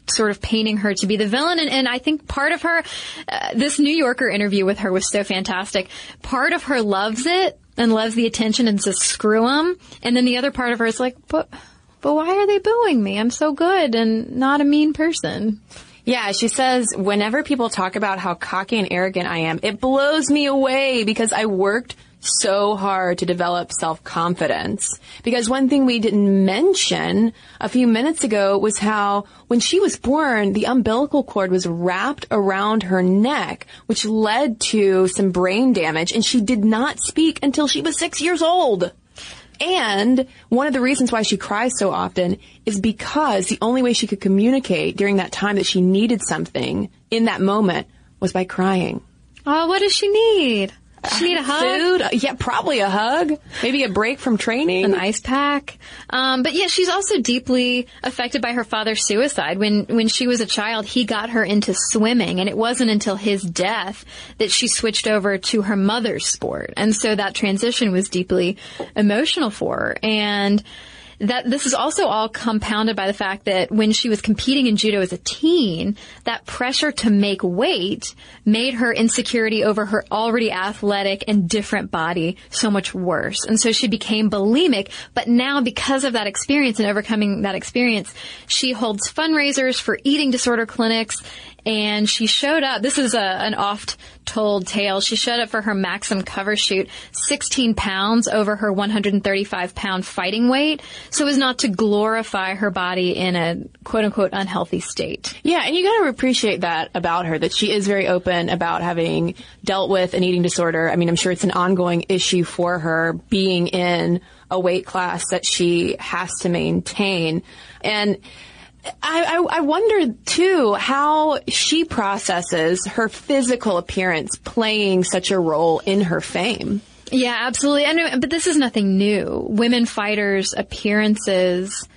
sort of painting her to be the villain. And, and I think part of her, uh, this New Yorker interview with her was so fantastic. Part of her loves it and loves the attention and says, screw them. And then the other part of her is like, but, but why are they booing me? I'm so good and not a mean person.
Yeah, she says, whenever people talk about how cocky and arrogant I am, it blows me away because I worked so hard to develop self-confidence. Because one thing we didn't mention a few minutes ago was how when she was born, the umbilical cord was wrapped around her neck, which led to some brain damage, and she did not speak until she was six years old. And one of the reasons why she cries so often is because the only way she could communicate during that time that she needed something in that moment was by crying.
Oh, what does she need? She need a hug.
Food? Yeah, probably a hug. Maybe a break from training.
An ice pack. Um, but yeah, she's also deeply affected by her father's suicide. When, when she was a child, he got her into swimming and it wasn't until his death that she switched over to her mother's sport. And so that transition was deeply emotional for her. And, that this is also all compounded by the fact that when she was competing in judo as a teen, that pressure to make weight made her insecurity over her already athletic and different body so much worse. And so she became bulimic, but now because of that experience and overcoming that experience, she holds fundraisers for eating disorder clinics and she showed up. This is a, an oft told tale. She showed up for her Maxim cover shoot 16 pounds over her 135 pound fighting weight. So as not to glorify her body in a quote unquote unhealthy state.
Yeah, and you gotta appreciate that about her, that she is very open about having dealt with an eating disorder. I mean, I'm sure it's an ongoing issue for her being in a weight class that she has to maintain. And I, I, I wonder too how she processes her physical appearance playing such a role in her fame.
Yeah, absolutely. Know, but this is nothing new. Women fighters' appearances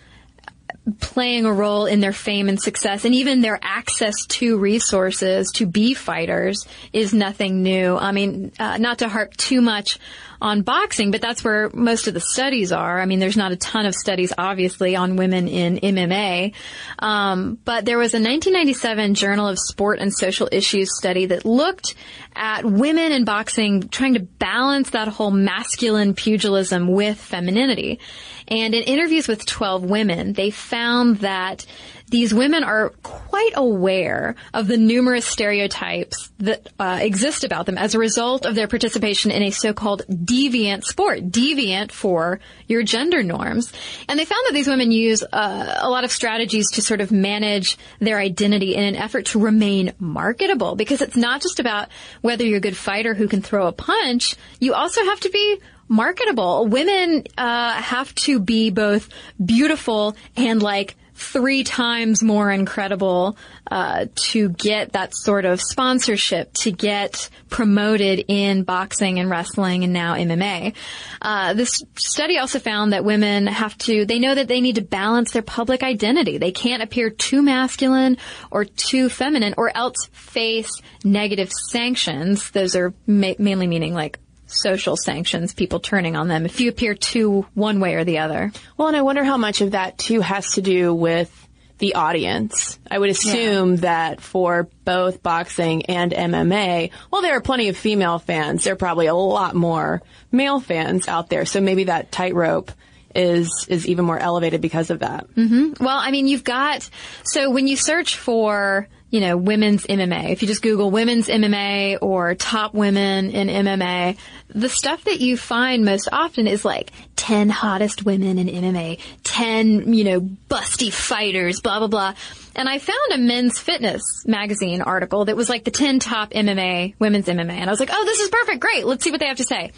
playing a role in their fame and success and even their access to resources to be fighters is nothing new. I mean, uh, not to harp too much on boxing, but that's where most of the studies are. I mean, there's not a ton of studies, obviously, on women in MMA. Um, but there was a 1997 Journal of Sport and Social Issues study that looked at women in boxing trying to balance that whole masculine pugilism with femininity. And in interviews with 12 women, they found that these women are quite aware of the numerous stereotypes that uh, exist about them as a result of their participation in a so-called deviant sport. Deviant for your gender norms. And they found that these women use uh, a lot of strategies to sort of manage their identity in an effort to remain marketable because it's not just about whether you're a good fighter who can throw a punch. You also have to be marketable. Women uh, have to be both beautiful and like three times more incredible uh, to get that sort of sponsorship, to get promoted in boxing and wrestling and now MMA. Uh, this study also found that women have to, they know that they need to balance their public identity. They can't appear too masculine or too feminine or else face negative sanctions. Those are ma- mainly meaning like social sanctions, people turning on them if you appear too one way or the other.
Well, and I wonder how much of that too has to do with the audience. I would assume yeah. that for both boxing and MMA, well, there are plenty of female fans. There are probably a lot more male fans out there. So maybe that tightrope is is even more elevated because of that.
Mm-hmm. Well, I mean, you've got so when you search for you know, women's MMA. If you just Google women's MMA or top women in MMA, the stuff that you find most often is like 10 hottest women in MMA, 10, you know, busty fighters, blah, blah, blah. And I found a men's fitness magazine article that was like the 10 top MMA, women's MMA. And I was like, oh, this is perfect. Great. Let's see what they have to say.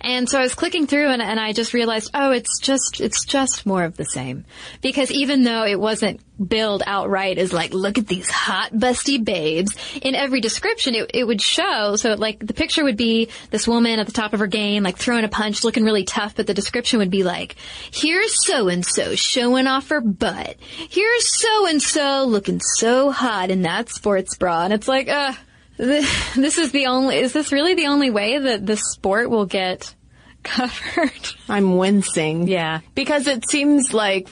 And so I was clicking through and, and I just realized, oh, it's just, it's just more of the same. Because even though it wasn't billed outright as like, look at these hot, busty babes. In every description, it, it would show, so like the picture would be this woman at the top of her game, like throwing a punch, looking really tough, but the description would be like, here's so and so showing off her butt. Here's so and so looking so hot in that sports bra. And it's like, uh, this is the only, is this really the only way that the sport will get covered?
I'm wincing.
Yeah.
Because it seems like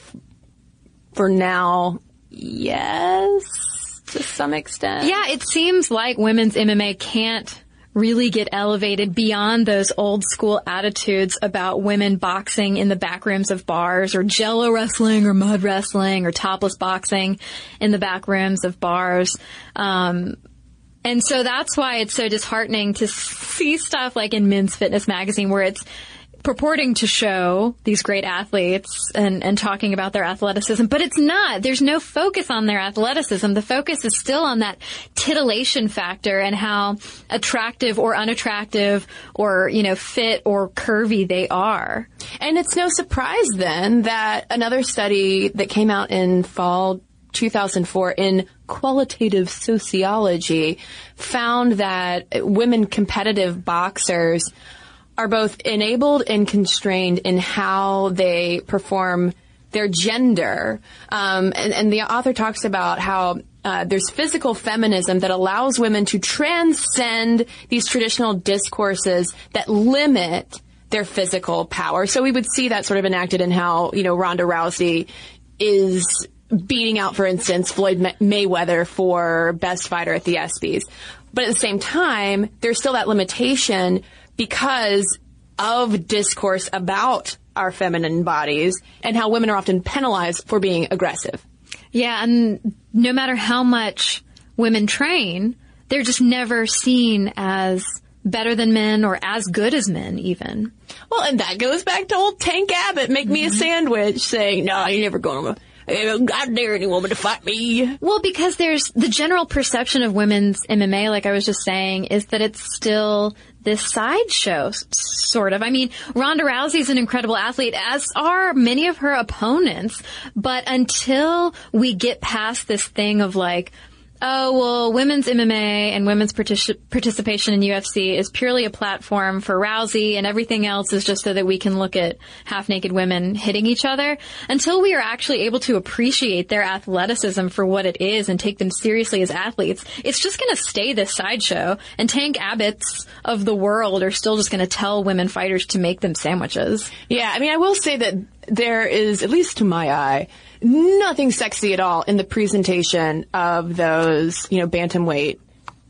for now, yes, to some extent.
Yeah, it seems like women's MMA can't really get elevated beyond those old school attitudes about women boxing in the back rooms of bars or jello wrestling or mud wrestling or topless boxing in the back rooms of bars. Um, and so that's why it's so disheartening to see stuff like in Men's Fitness magazine where it's purporting to show these great athletes and, and talking about their athleticism, but it's not. There's no focus on their athleticism. The focus is still on that titillation factor and how attractive or unattractive or, you know, fit or curvy they are.
And it's no surprise then that another study that came out in fall 2004 in qualitative sociology found that women competitive boxers are both enabled and constrained in how they perform their gender. Um, and, and, the author talks about how uh, there's physical feminism that allows women to transcend these traditional discourses that limit their physical power. So we would see that sort of enacted in how, you know, Ronda Rousey is beating out, for instance, Floyd Mayweather for best fighter at the ESPYs. But at the same time, there's still that limitation because of discourse about our feminine bodies and how women are often penalized for being aggressive.
Yeah, and no matter how much women train, they're just never seen as better than men or as good as men even.
Well, and that goes back to old Tank Abbott, make mm-hmm. me a mm-hmm. sandwich, saying, no, you're never going to I dare any woman to fight me.
Well, because there's the general perception of women's MMA, like I was just saying, is that it's still this sideshow, sort of. I mean, Ronda Rousey is an incredible athlete, as are many of her opponents. But until we get past this thing of like, oh, well, women's MMA and women's partic- participation in UFC is purely a platform for Rousey and everything else is just so that we can look at half naked women hitting each other. Until we are actually able to appreciate their athleticism for what it is and take them seriously as athletes, it's just going to stay this sideshow. And Tank Abbotts of the world are still just going to tell women fighters to make them sandwiches.
Yeah, I mean, I will say that there is, at least to my eye, nothing sexy at all in the presentation of those, you know, bantamweight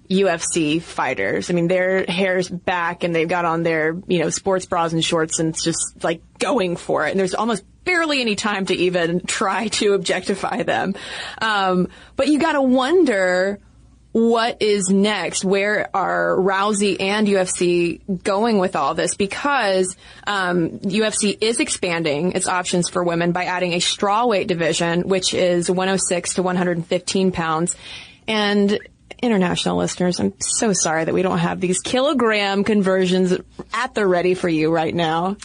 UFC fighters. I mean, their hair's back and they've got on their, you know, sports bras and shorts and it's just like going for it. And there's almost barely any time to even try to objectify them. Um, but you gotta wonder what is next? Where are Rousey and UFC going with all this? Because um, UFC is expanding its options for women by adding a strawweight division, which is 106 to 115 pounds, and international listeners, I'm so sorry that we don't have these kilogram conversions at the ready for you right now.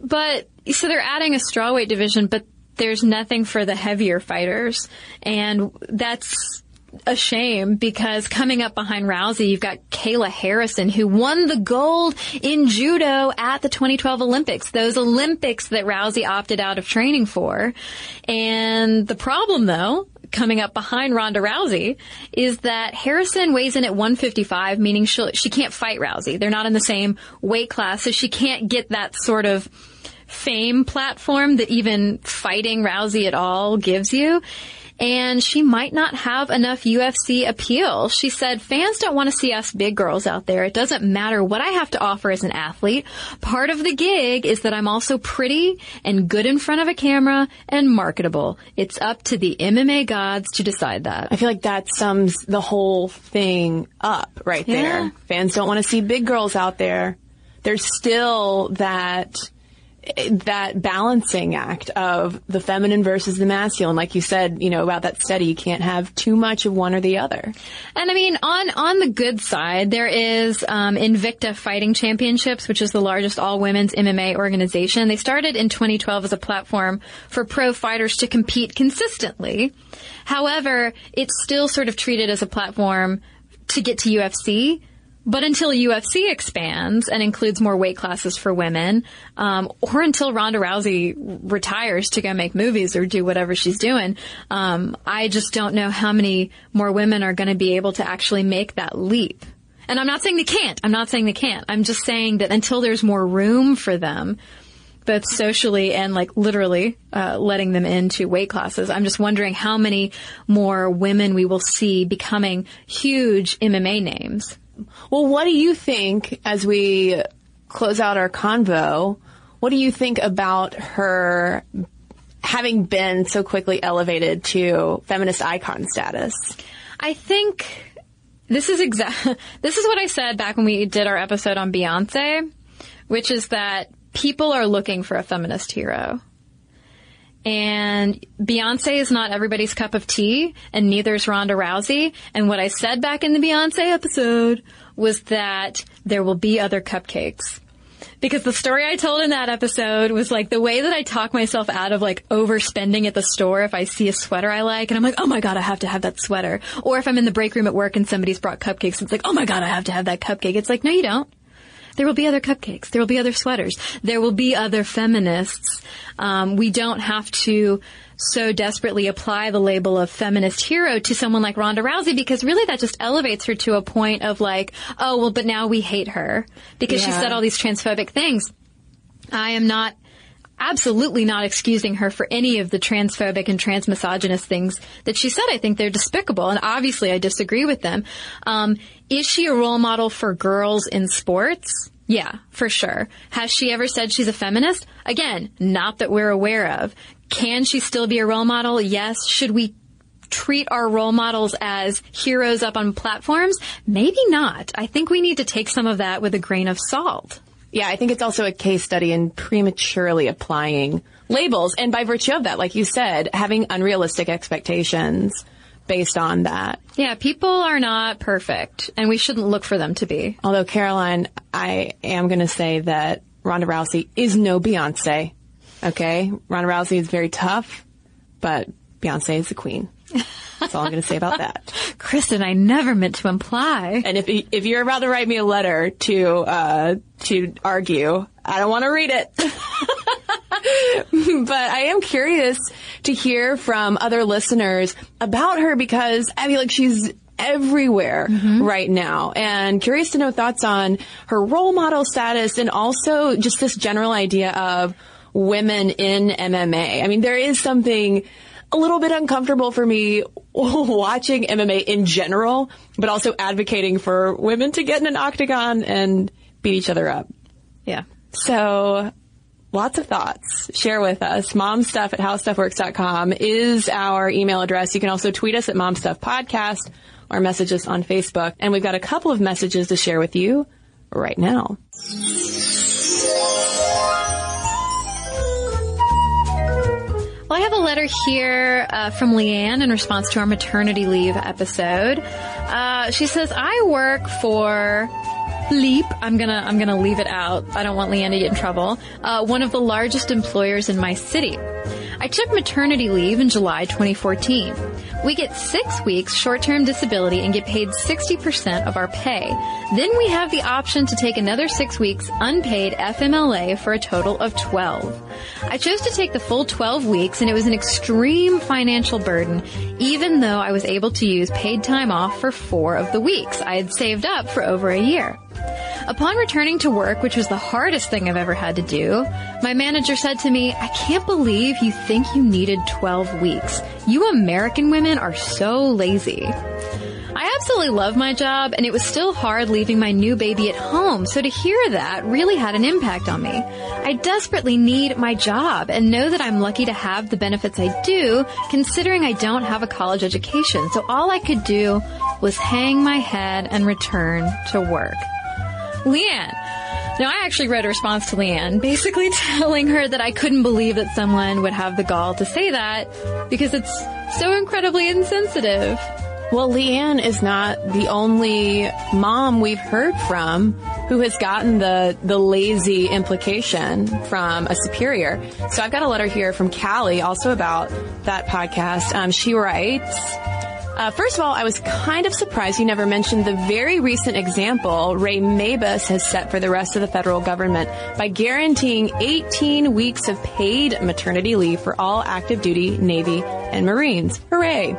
But so they're adding a strawweight division, but there's nothing for the heavier fighters, and that's a shame because coming up behind Rousey, you've got Kayla Harrison who won the gold in judo at the 2012 Olympics. Those Olympics that Rousey opted out of training for. And the problem though, coming up behind Ronda Rousey is that Harrison weighs in at 155, meaning she she can't fight Rousey. They're not in the same weight class, so she can't get that sort of fame platform that even fighting Rousey at all gives you and she might not have enough UFC appeal. She said, fans don't want to see us big girls out there. It doesn't matter what I have to offer as an athlete. Part of the gig is that I'm also pretty and good in front of a camera and marketable. It's up to the MMA gods to decide that.
I feel like that sums the whole thing up right yeah. there. Fans don't want to see big girls out there. There's still that that balancing act of the feminine versus the masculine. Like you said, you know, about that study, you can't have too much of one or the other.
And I mean, on, on the good side, there is, um, Invicta Fighting Championships, which is the largest all women's MMA organization. They started in 2012 as a platform for pro fighters to compete consistently. However, it's still sort of treated as a platform to get to UFC but until UFC expands and includes more weight classes for women, um, or until Ronda Rousey retires to go make movies or do whatever she's doing, um, I just don't know how many more women are going to be able to actually make that leap. And I'm not saying they can't. I'm not saying they can't. I'm just saying that until there's more room for them, both socially and like literally uh, letting them into weight classes. I'm just wondering how many more women we will see becoming huge MMA names.
Well, what do you think as we close out our convo? What do you think about her having been so quickly elevated to feminist icon status?
I think this is exact. This is what I said back when we did our episode on Beyonce, which is that people are looking for a feminist hero. And Beyonce is not everybody's cup of tea, and neither is Ronda Rousey. And what I said back in the Beyonce episode was that there will be other cupcakes. Because the story I told in that episode was like the way that I talk myself out of like overspending at the store if I see a sweater I like and I'm like, oh my god, I have to have that sweater. Or if I'm in the break room at work and somebody's brought cupcakes, and it's like, oh my god, I have to have that cupcake. It's like, no you don't. There will be other cupcakes. There will be other sweaters. There will be other feminists. Um, we don't have to so desperately apply the label of feminist hero to someone like Ronda Rousey because really that just elevates her to a point of like, oh, well, but now we hate her because she said all these transphobic things. I am not absolutely not excusing her for any of the transphobic and transmisogynist things that she said. I think they're despicable, and obviously I disagree with them. Um, is she a role model for girls in sports? Yeah, for sure. Has she ever said she's a feminist? Again, not that we're aware of. Can she still be a role model? Yes. Should we treat our role models as heroes up on platforms? Maybe not. I think we need to take some of that with a grain of salt.
Yeah, I think it's also a case study in prematurely applying labels. And by virtue of that, like you said, having unrealistic expectations based on that.
Yeah, people are not perfect, and we shouldn't look for them to be.
Although, Caroline, I am going to say that Ronda Rousey is no Beyonce. Okay? Ronda Rousey is very tough, but Beyonce is the queen. That's all I'm going to say about that.
Cristen, I never meant to imply.
And if if you're about to write me a letter to uh, to argue, I don't want to read it. but I am curious to hear from other listeners about her because I feel like she's everywhere right now and curious to know thoughts on her role model status and also just this general idea of women in MMA. I mean, there is something a little bit uncomfortable for me watching MMA in general, but also advocating for women to get in an octagon and beat each other up.
Yeah.
So lots of thoughts. Share with us. Momstuff at howstuffworks.com is our email address. You can also tweet us at momstuffpodcast or message us on Facebook. And we've got a couple of messages to share with you right now.
Well, I have a letter here uh, from Leanne in response to our maternity leave episode. Uh, she says, "I work for." Leap. I'm gonna I'm gonna leave it out. I don't want Leanne to get in trouble. Uh, one of the largest employers in my city. I took maternity leave in July 2014. We get six weeks short-term disability and get paid 60% of our pay. Then we have the option to take another six weeks unpaid FMLA for a total of 12. I chose to take the full 12 weeks and it was an extreme financial burden, even though I was able to use paid time off for four of the weeks. I had saved up for over a year. Upon returning to work, which was the hardest thing I've ever had to do, my manager said to me, I can't believe you think you needed 12 weeks. You American women are so lazy. I absolutely love my job and it was still hard leaving my new baby at home, so to hear that really had an impact on me. I desperately need my job and know that I'm lucky to have the benefits I do, considering I don't have a college education, so all I could do was hang my head and return to work. Leanne. Now, I actually read a response to Leanne, basically telling her that I couldn't believe that someone would have the gall to say that because it's so incredibly insensitive.
Well, Leanne is not the only mom we've heard from who has gotten the, the lazy implication from a superior. So I've got a letter here from Callie also about that podcast. Um, she writes, uh, first of all, I was kind of surprised you never mentioned the very recent example Ray Mabus has set for the rest of the federal government by guaranteeing 18 weeks of paid maternity leave for all active duty Navy and Marines. Hooray!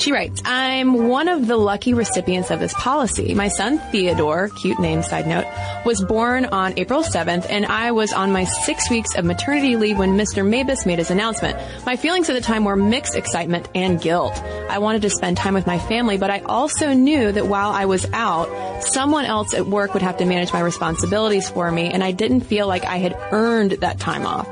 She writes, I'm one of the lucky recipients of this policy. My son Theodore, cute name side note, was born on April 7th and I was on my six weeks of maternity leave when Mr. Mabus made his announcement. My feelings at the time were mixed excitement and guilt. I wanted to spend time with my family, but I also knew that while I was out, someone else at work would have to manage my responsibilities for me and I didn't feel like I had earned that time off.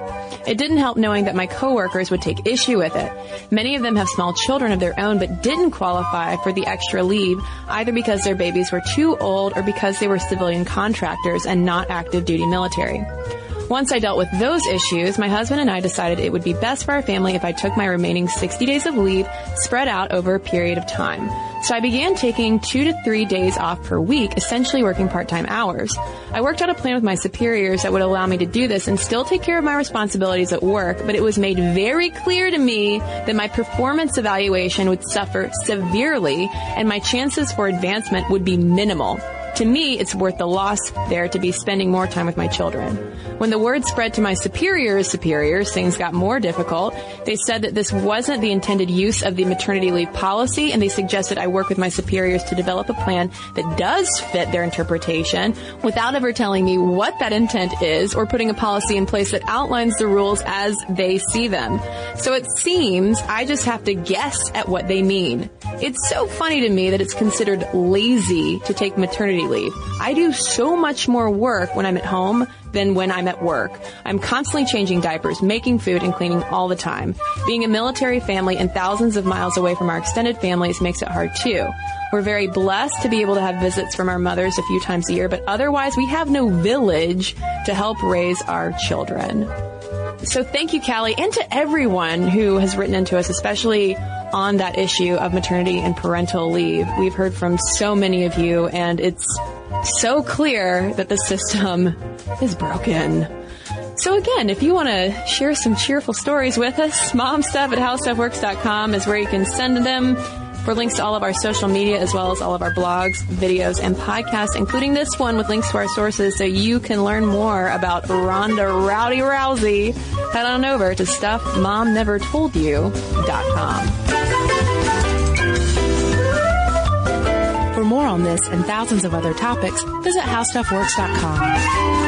It didn't help knowing that my coworkers would take issue with it. Many of them have small children of their own but didn't qualify for the extra leave either because their babies were too old or because they were civilian contractors and not active duty military. Once I dealt with those issues, my husband and I decided it would be best for our family if I took my remaining 60 days of leave spread out over a period of time. So I began taking two to three days off per week, essentially working part-time hours. I worked out a plan with my superiors that would allow me to do this and still take care of my responsibilities at work, but it was made very clear to me that my performance evaluation would suffer severely and my chances for advancement would be minimal. To me, it's worth the loss there to be spending more time with my children. When the word spread to my superiors' superiors, things got more difficult. They said that this wasn't the intended use of the maternity leave policy, and they suggested I work with my superiors to develop a plan that does fit their interpretation without ever telling me what that intent is or putting a policy in place that outlines the rules as they see them. So it seems I just have to guess at what they mean. It's so funny to me that it's considered lazy to take maternity I do so much more work when I'm at home than when I'm at work. I'm constantly changing diapers, making food, and cleaning all the time. Being a military family and thousands of miles away from our extended families makes it hard too. We're very blessed to be able to have visits from our mothers a few times a year, but otherwise we have no village to help raise our children. So thank you, Callie, and to everyone who has written into us, especially on that issue of maternity and parental leave. We've heard from so many of you, and it's so clear that the system is broken. So again, if you want to share some cheerful stories with us, momstuff at howstuffworks.com is where you can send them for links to all of our social media as well as all of our blogs, videos, and podcasts, including this one with links to our sources so you can learn more about Ronda Rowdy Rousey. Head on over to stuffmomnevertoldyou.com.
For more on this and thousands of other topics, visit howstuffworks.com.